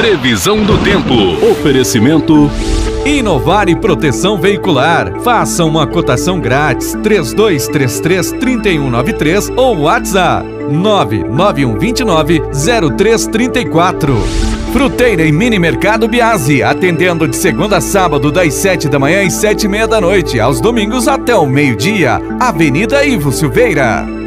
Previsão do tempo. Oferecimento. Inovar e proteção veicular. Faça uma cotação grátis 3233 3193 ou WhatsApp 99129 0334. Fruteira e Mini Mercado Biase, atendendo de segunda a sábado das 7 da manhã às 7 e meia da noite, aos domingos até o meio-dia. Avenida Ivo Silveira.